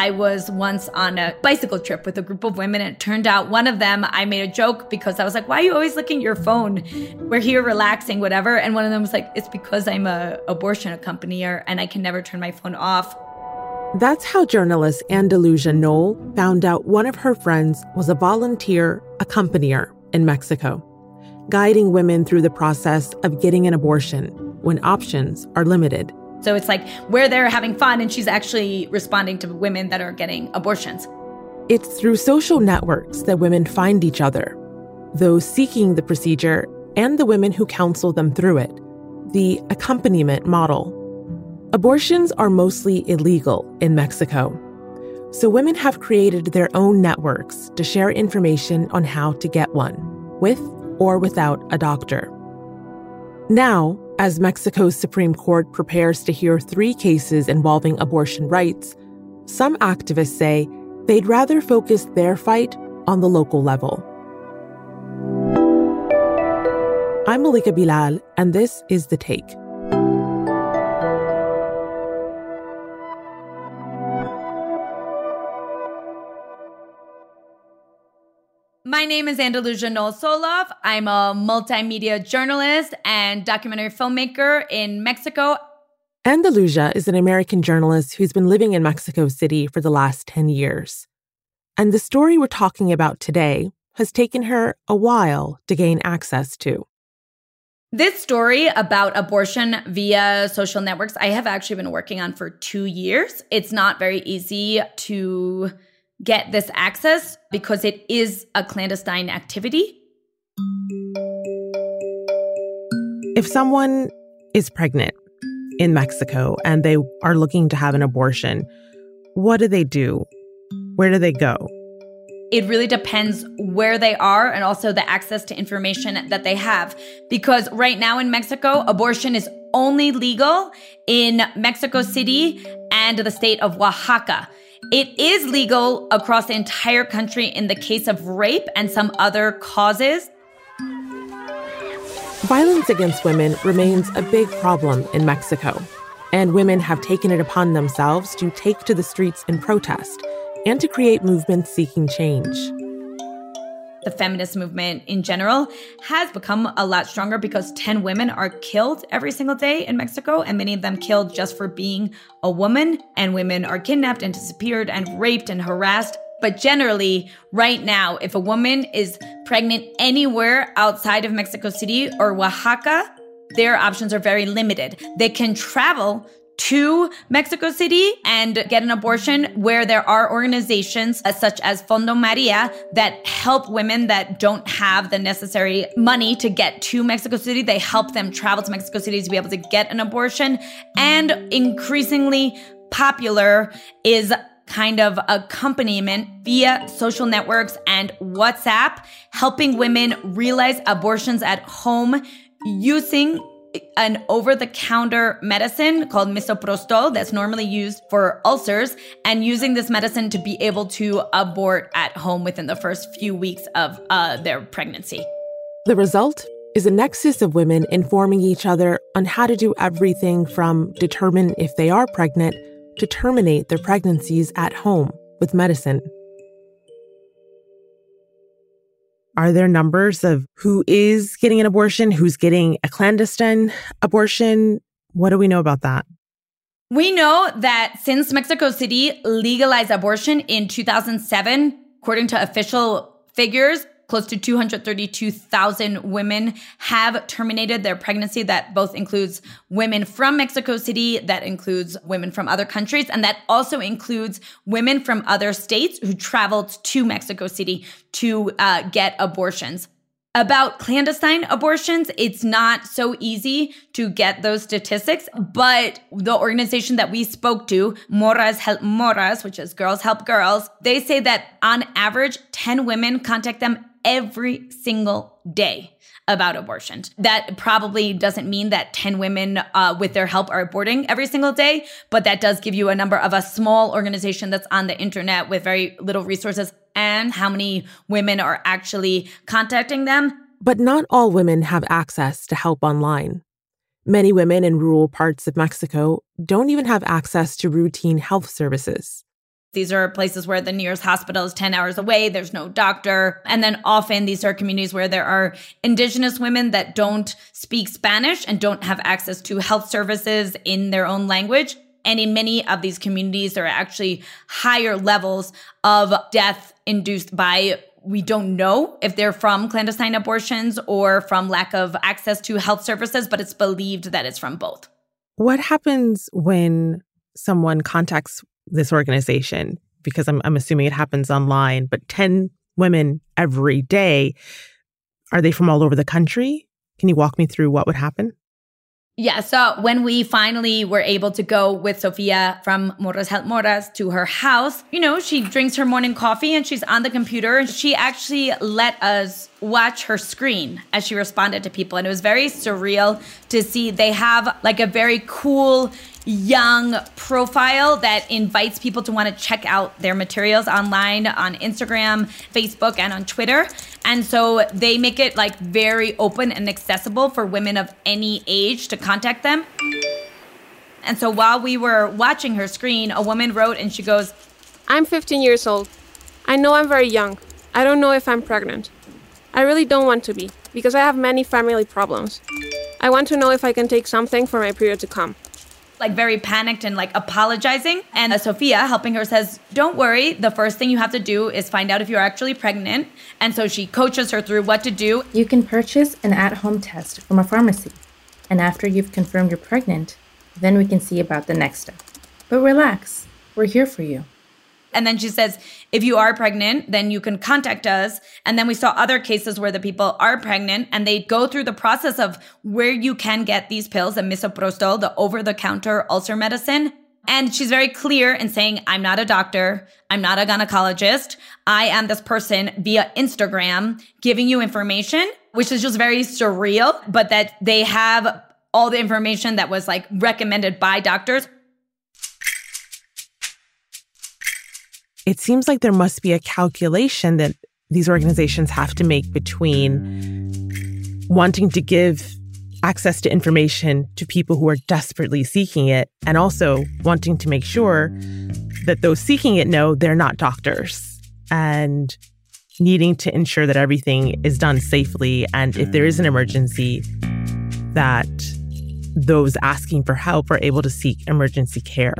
I was once on a bicycle trip with a group of women, and it turned out one of them, I made a joke because I was like, Why are you always looking at your phone? We're here relaxing, whatever. And one of them was like, It's because I'm a abortion accompanier and I can never turn my phone off. That's how journalist Andalusia Knoll found out one of her friends was a volunteer accompanier in Mexico, guiding women through the process of getting an abortion when options are limited. So it's like we're there having fun, and she's actually responding to women that are getting abortions. It's through social networks that women find each other, those seeking the procedure and the women who counsel them through it, the accompaniment model. Abortions are mostly illegal in Mexico. So women have created their own networks to share information on how to get one, with or without a doctor. Now, as Mexico's Supreme Court prepares to hear three cases involving abortion rights, some activists say they'd rather focus their fight on the local level. I'm Malika Bilal, and this is The Take. My name is Andalusia Knoll Soloff. I'm a multimedia journalist and documentary filmmaker in Mexico. Andalusia is an American journalist who's been living in Mexico City for the last 10 years. And the story we're talking about today has taken her a while to gain access to. This story about abortion via social networks, I have actually been working on for two years. It's not very easy to get this access because it is a clandestine activity. If someone is pregnant in Mexico and they are looking to have an abortion, what do they do? Where do they go? It really depends where they are and also the access to information that they have. Because right now in Mexico, abortion is only legal in Mexico City and the state of Oaxaca. It is legal across the entire country in the case of rape and some other causes. Violence against women remains a big problem in Mexico, and women have taken it upon themselves to take to the streets in protest and to create movements seeking change the feminist movement in general has become a lot stronger because 10 women are killed every single day in Mexico, and many of them killed just for being a woman. And women are kidnapped and disappeared and raped and harassed. But generally, right now, if a woman is pregnant anywhere outside of Mexico City or Oaxaca, their options are very limited. They can travel to Mexico City and get an abortion where there are organizations uh, such as Fondo Maria that help women that don't have the necessary money to get to Mexico City. They help them travel to Mexico City to be able to get an abortion. And increasingly popular is kind of accompaniment via social networks and WhatsApp, helping women realize abortions at home using an over the counter medicine called misoprostol that's normally used for ulcers and using this medicine to be able to abort at home within the first few weeks of uh, their pregnancy. The result is a nexus of women informing each other on how to do everything from determine if they are pregnant to terminate their pregnancies at home with medicine. Are there numbers of who is getting an abortion, who's getting a clandestine abortion? What do we know about that? We know that since Mexico City legalized abortion in 2007, according to official figures, Close to 232,000 women have terminated their pregnancy. That both includes women from Mexico City, that includes women from other countries, and that also includes women from other states who traveled to Mexico City to uh, get abortions. About clandestine abortions, it's not so easy to get those statistics, but the organization that we spoke to, Morras Help Morras, which is Girls Help Girls, they say that on average, 10 women contact them every single day about abortion. That probably doesn't mean that 10 women uh, with their help are aborting every single day, but that does give you a number of a small organization that's on the internet with very little resources and how many women are actually contacting them. But not all women have access to help online. Many women in rural parts of Mexico don't even have access to routine health services. These are places where the nearest hospital is 10 hours away. There's no doctor. And then often these are communities where there are indigenous women that don't speak Spanish and don't have access to health services in their own language. And in many of these communities, there are actually higher levels of death induced by we don't know if they're from clandestine abortions or from lack of access to health services, but it's believed that it's from both. What happens when someone contacts this organization? Because I'm, I'm assuming it happens online, but 10 women every day. Are they from all over the country? Can you walk me through what would happen? Yeah. So when we finally were able to go with Sofia from Morras Help Morras to her house, you know, she drinks her morning coffee and she's on the computer and she actually let us watch her screen as she responded to people. And it was very surreal to see they have like a very cool young profile that invites people to want to check out their materials online on Instagram, Facebook, and on Twitter. And so they make it like very open and accessible for women of any age to contact them. And so while we were watching her screen, a woman wrote and she goes, I'm 15 years old. I know I'm very young. I don't know if I'm pregnant. I really don't want to be because I have many family problems. I want to know if I can take something for my period to come like very panicked and like apologizing. And uh, Sofia, helping her, says, Don't worry. The first thing you have to do is find out if you're actually pregnant. And so she coaches her through what to do. You can purchase an at home test from a pharmacy. And after you've confirmed you're pregnant, then we can see about the next step. But relax, we're here for you. And then she says, if you are pregnant, then you can contact us. And then we saw other cases where the people are pregnant and they go through the process of where you can get these pills, the misoprostol, the over the counter ulcer medicine. And she's very clear in saying, I'm not a doctor. I'm not a gynecologist. I am this person via Instagram giving you information, which is just very surreal, but that they have all the information that was like recommended by doctors. It seems like there must be a calculation that these organizations have to make between wanting to give access to information to people who are desperately seeking it and also wanting to make sure that those seeking it know they're not doctors and needing to ensure that everything is done safely and if there is an emergency that those asking for help are able to seek emergency care.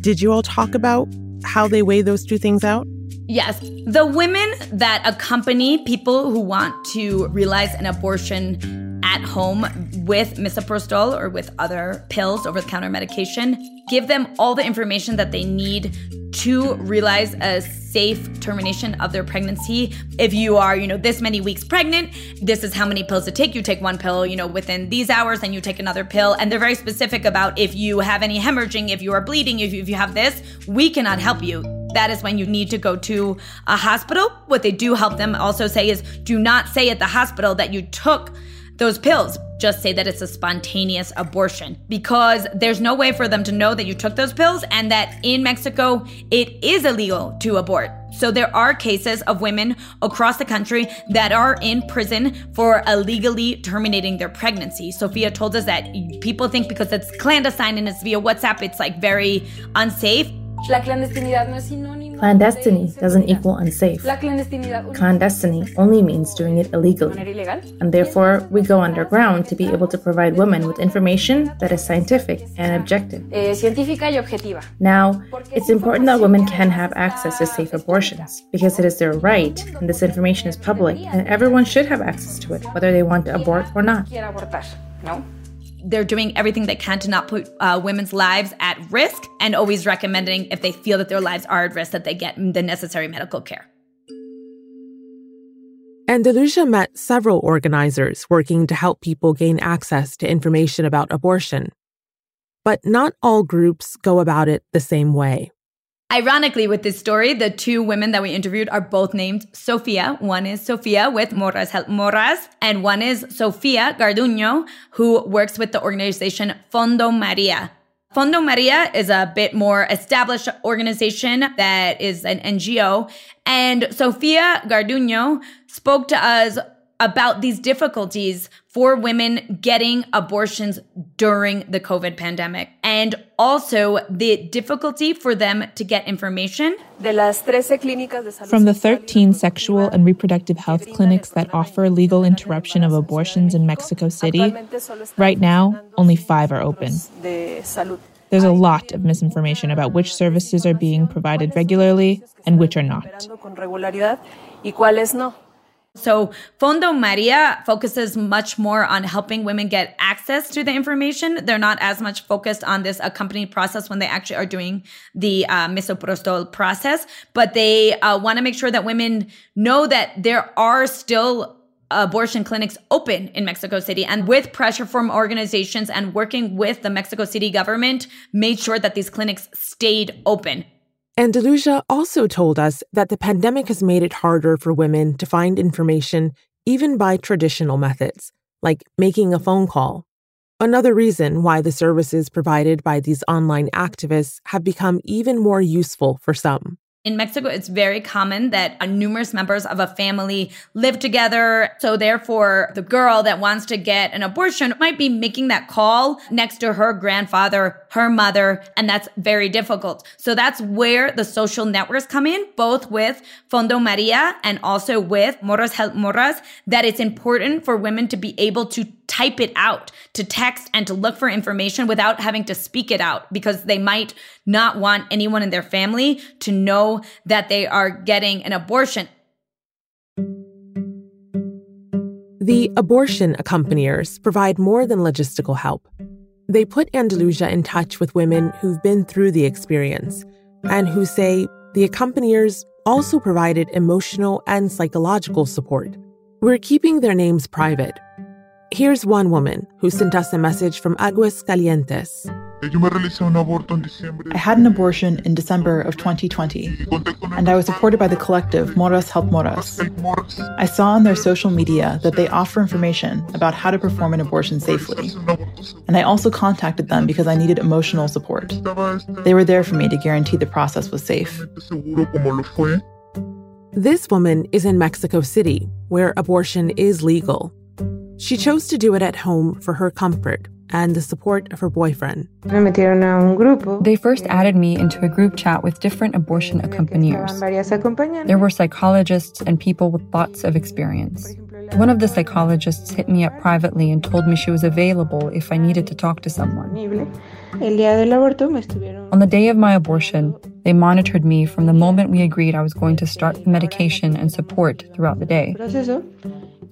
Did you all talk about how they weigh those two things out? Yes. The women that accompany people who want to realize an abortion at home with misoprostol or with other pills, over the counter medication, give them all the information that they need to realize a safe termination of their pregnancy. If you are, you know, this many weeks pregnant, this is how many pills to take. You take one pill, you know, within these hours, then you take another pill. And they're very specific about if you have any hemorrhaging, if you are bleeding, if you, if you have this, we cannot help you. That is when you need to go to a hospital. What they do help them also say is do not say at the hospital that you took those pills. Just say that it's a spontaneous abortion because there's no way for them to know that you took those pills and that in Mexico it is illegal to abort. So there are cases of women across the country that are in prison for illegally terminating their pregnancy. Sofia told us that people think because it's clandestine and it's via WhatsApp, it's like very unsafe. La clandestinidad no es sinónimo. Clandestiny doesn't equal unsafe. Clandestiny only means doing it illegally. And therefore, we go underground to be able to provide women with information that is scientific and objective. Eh, científica y objetiva. Now, it's important that women can have access to safe abortions because it is their right and this information is public and everyone should have access to it, whether they want to abort or not. No? They're doing everything they can to not put uh, women's lives at risk and always recommending if they feel that their lives are at risk that they get the necessary medical care. Andalusia met several organizers working to help people gain access to information about abortion. But not all groups go about it the same way. Ironically, with this story, the two women that we interviewed are both named Sofia. One is Sofia with Morras Help Morras, and one is Sofia Garduño, who works with the organization Fondo Maria. Fondo Maria is a bit more established organization that is an NGO. And Sofia Garduño spoke to us about these difficulties for women getting abortions during the COVID pandemic and also the difficulty for them to get information. From the 13 sexual and reproductive health clinics that offer legal interruption of abortions in Mexico City, right now, only five are open. There's a lot of misinformation about which services are being provided regularly and which are not. So Fondo Maria focuses much more on helping women get access to the information. They're not as much focused on this accompanied process when they actually are doing the uh, misoprostol process, but they uh, want to make sure that women know that there are still abortion clinics open in Mexico City and with pressure from organizations and working with the Mexico City government made sure that these clinics stayed open Andalusia also told us that the pandemic has made it harder for women to find information even by traditional methods, like making a phone call. Another reason why the services provided by these online activists have become even more useful for some. In Mexico, it's very common that uh, numerous members of a family live together. So, therefore, the girl that wants to get an abortion might be making that call next to her grandfather, her mother, and that's very difficult. So, that's where the social networks come in, both with Fondo Maria and also with Morras Help Morras, that it's important for women to be able to type it out, to text and to look for information without having to speak it out because they might not want anyone in their family to know that they are getting an abortion. The abortion accompaniers provide more than logistical help. They put Andalusia in touch with women who've been through the experience and who say the accompaniers also provided emotional and psychological support. We're keeping their names private Here's one woman who sent us a message from Aguas Calientes. I had an abortion in December of 2020, and I was supported by the collective Morras Help Morras. I saw on their social media that they offer information about how to perform an abortion safely, and I also contacted them because I needed emotional support. They were there for me to guarantee the process was safe. This woman is in Mexico City, where abortion is legal. She chose to do it at home for her comfort and the support of her boyfriend. They first added me into a group chat with different abortion accompaniers. There were psychologists and people with lots of experience. One of the psychologists hit me up privately and told me she was available if I needed to talk to someone. On the day of my abortion, they monitored me from the moment we agreed I was going to start the medication and support throughout the day.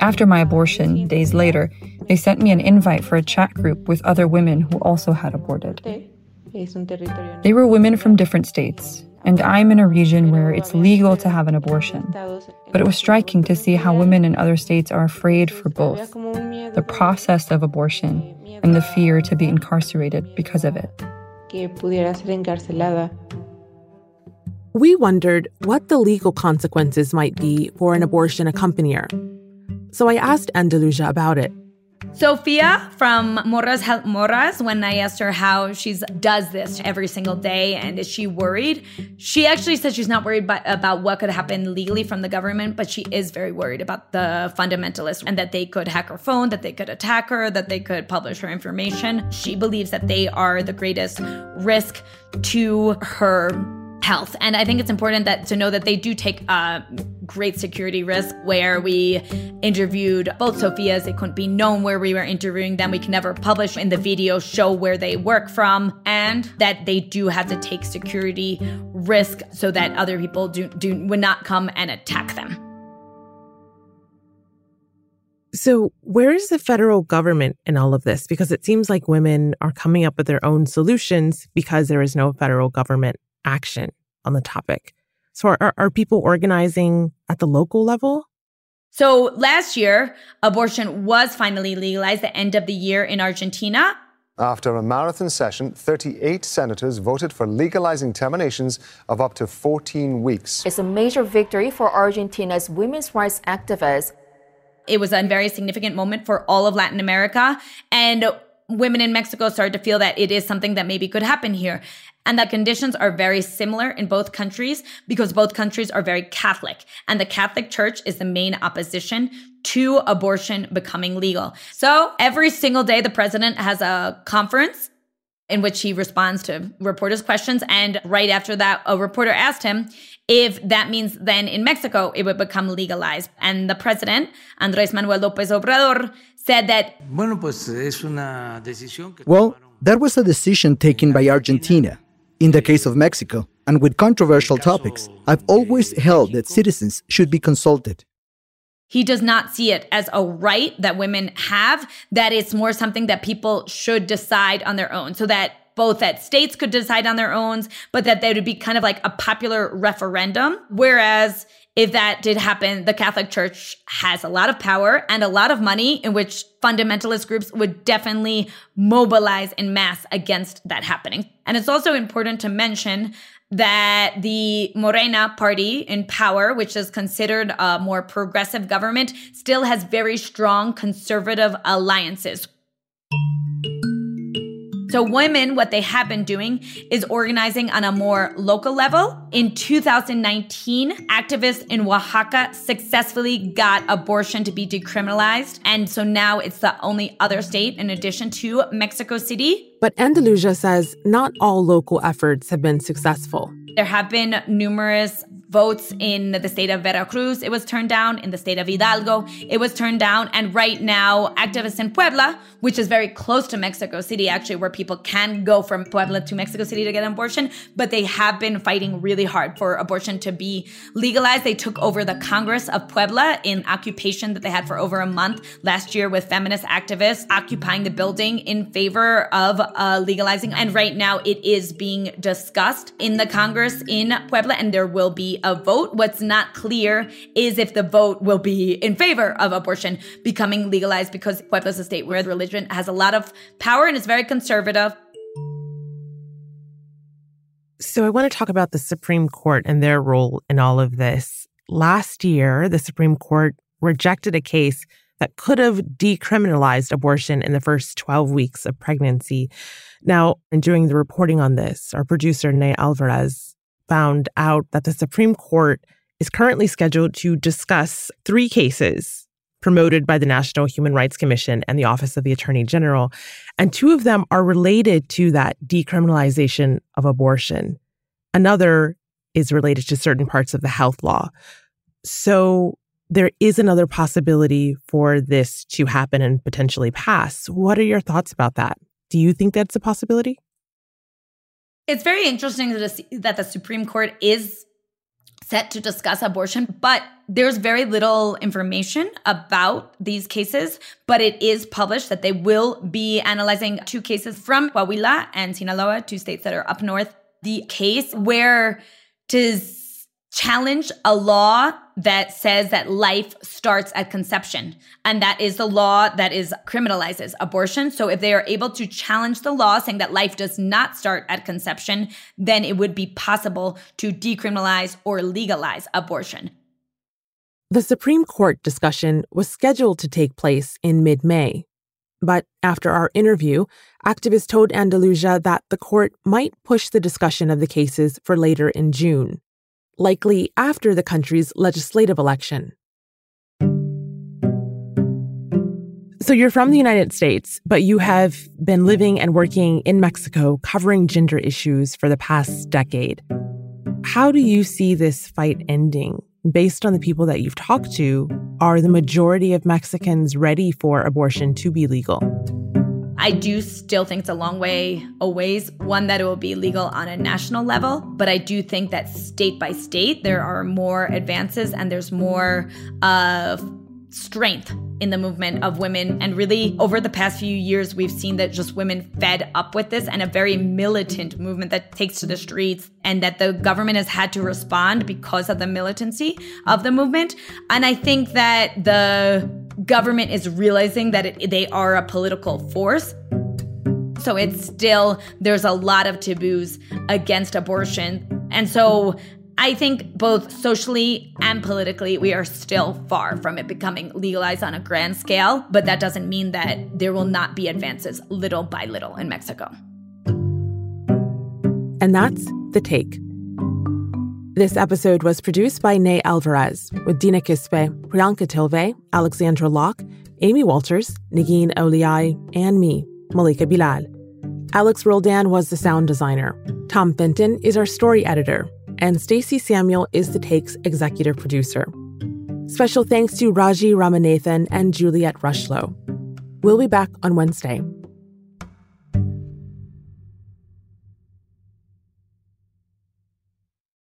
After my abortion, days later, they sent me an invite for a chat group with other women who also had aborted. They were women from different states, and I'm in a region where it's legal to have an abortion. But it was striking to see how women in other states are afraid for both the process of abortion and the fear to be incarcerated because of it. We wondered what the legal consequences might be for an abortion accompanier so I asked Andalusia about it. Sophia from Morras Help Morras, when I asked her how she does this every single day and is she worried, she actually said she's not worried by, about what could happen legally from the government, but she is very worried about the fundamentalists and that they could hack her phone, that they could attack her, that they could publish her information. She believes that they are the greatest risk to her health. And I think it's mm-hmm. important that to know that they do take a great security risk where we interviewed both Sophias. It couldn't be known where we were interviewing them. We can never publish in the video show where they work from and that they do have to take security risk so that other people do, do would not come and attack them. So, where is the federal government in all of this? Because it seems like women are coming up with their own solutions because there is no federal government action on the topic. So are, are people organizing at the local level? So last year, abortion was finally legalized the end of the year in Argentina. After a marathon session, 38 senators voted for legalizing terminations of up to 14 weeks. It's a major victory for Argentina's women's rights activists. It was a very significant moment for all of Latin America. And women in Mexico started to feel that it is something that maybe could happen here. And the conditions are very similar in both countries because both countries are very Catholic. And the Catholic Church is the main opposition to abortion becoming legal. So every single day, the president has a conference in which he responds to reporters' questions. And right after that, a reporter asked him if that means then in Mexico it would become legalized. And the president, Andres Manuel Lopez Obrador, said that. Well, that was a decision taken by Argentina. In the case of Mexico, and with controversial topics, I've always held that citizens should be consulted. He does not see it as a right that women have, that it's more something that people should decide on their own. So that both that states could decide on their own, but that there would be kind of like a popular referendum. Whereas if that did happen, the Catholic Church has a lot of power and a lot of money in which fundamentalist groups would definitely mobilize in mass against that happening. And it's also important to mention that the Morena party in power, which is considered a more progressive government, still has very strong conservative alliances so, women, what they have been doing is organizing on a more local level. In 2019, activists in Oaxaca successfully got abortion to be decriminalized. And so now it's the only other state in addition to Mexico City. But Andalusia says not all local efforts have been successful. There have been numerous votes in the state of Veracruz, it was turned down. In the state of Hidalgo, it was turned down. And right now, activists in Puebla, which is very close to Mexico City, actually, where people can go from Puebla to Mexico City to get an abortion, but they have been fighting really hard for abortion to be legalized. They took over the Congress of Puebla in occupation that they had for over a month last year with feminist activists occupying the building in favor of uh, legalizing. And right now, it is being discussed in the Congress in Puebla, and there will be a vote. What's not clear is if the vote will be in favor of abortion becoming legalized because Puebla is a state where religion has a lot of power and is very conservative. So I want to talk about the Supreme Court and their role in all of this. Last year, the Supreme Court rejected a case that could have decriminalized abortion in the first 12 weeks of pregnancy. Now, in doing the reporting on this, our producer, Ney Alvarez, found out that the Supreme Court is currently scheduled to discuss three cases promoted by the National Human Rights Commission and the Office of the Attorney General. And two of them are related to that decriminalization of abortion. Another is related to certain parts of the health law. So there is another possibility for this to happen and potentially pass. What are your thoughts about that? Do you think that's a possibility? It's very interesting that the Supreme Court is set to discuss abortion, but there's very little information about these cases, but it is published that they will be analyzing two cases from Coahuila and Sinaloa, two states that are up north. The case where to challenge a law that says that life starts at conception. And that is the law that is criminalizes abortion. So if they are able to challenge the law saying that life does not start at conception, then it would be possible to decriminalize or legalize abortion. The Supreme Court discussion was scheduled to take place in mid May. But after our interview, activists told Andalusia that the court might push the discussion of the cases for later in June likely after the country's legislative election. So you're from the United States, but you have been living and working in Mexico covering gender issues for the past decade. How do you see this fight ending? Based on the people that you've talked to, are the majority of Mexicans ready for abortion to be legal? I do still think it's a long way away. One, that it will be legal on a national level, but I do think that state by state, there are more advances and there's more uh, strength in the movement of women. And really, over the past few years, we've seen that just women fed up with this and a very militant movement that takes to the streets, and that the government has had to respond because of the militancy of the movement. And I think that the government is realizing that it, they are a political force. So it's still, there's a lot of taboos against abortion. And so I think both socially and politically, we are still far from it becoming legalized on a grand scale, but that doesn't mean that there will not be advances little by little in Mexico. And that's The Take. This episode was produced by Ney Alvarez with Dina Kesbeh, Priyanka Tilve, Alexandra Locke, Amy Walters, Negin Owliaei, and me, Malika Bilal. Alex Roldan was the sound designer. Tom Fenton is our story editor, and Stacey Samuel is the Take's executive producer. Special thanks to Raji Ramanathan and Juliet Rushlow. We'll be back on Wednesday.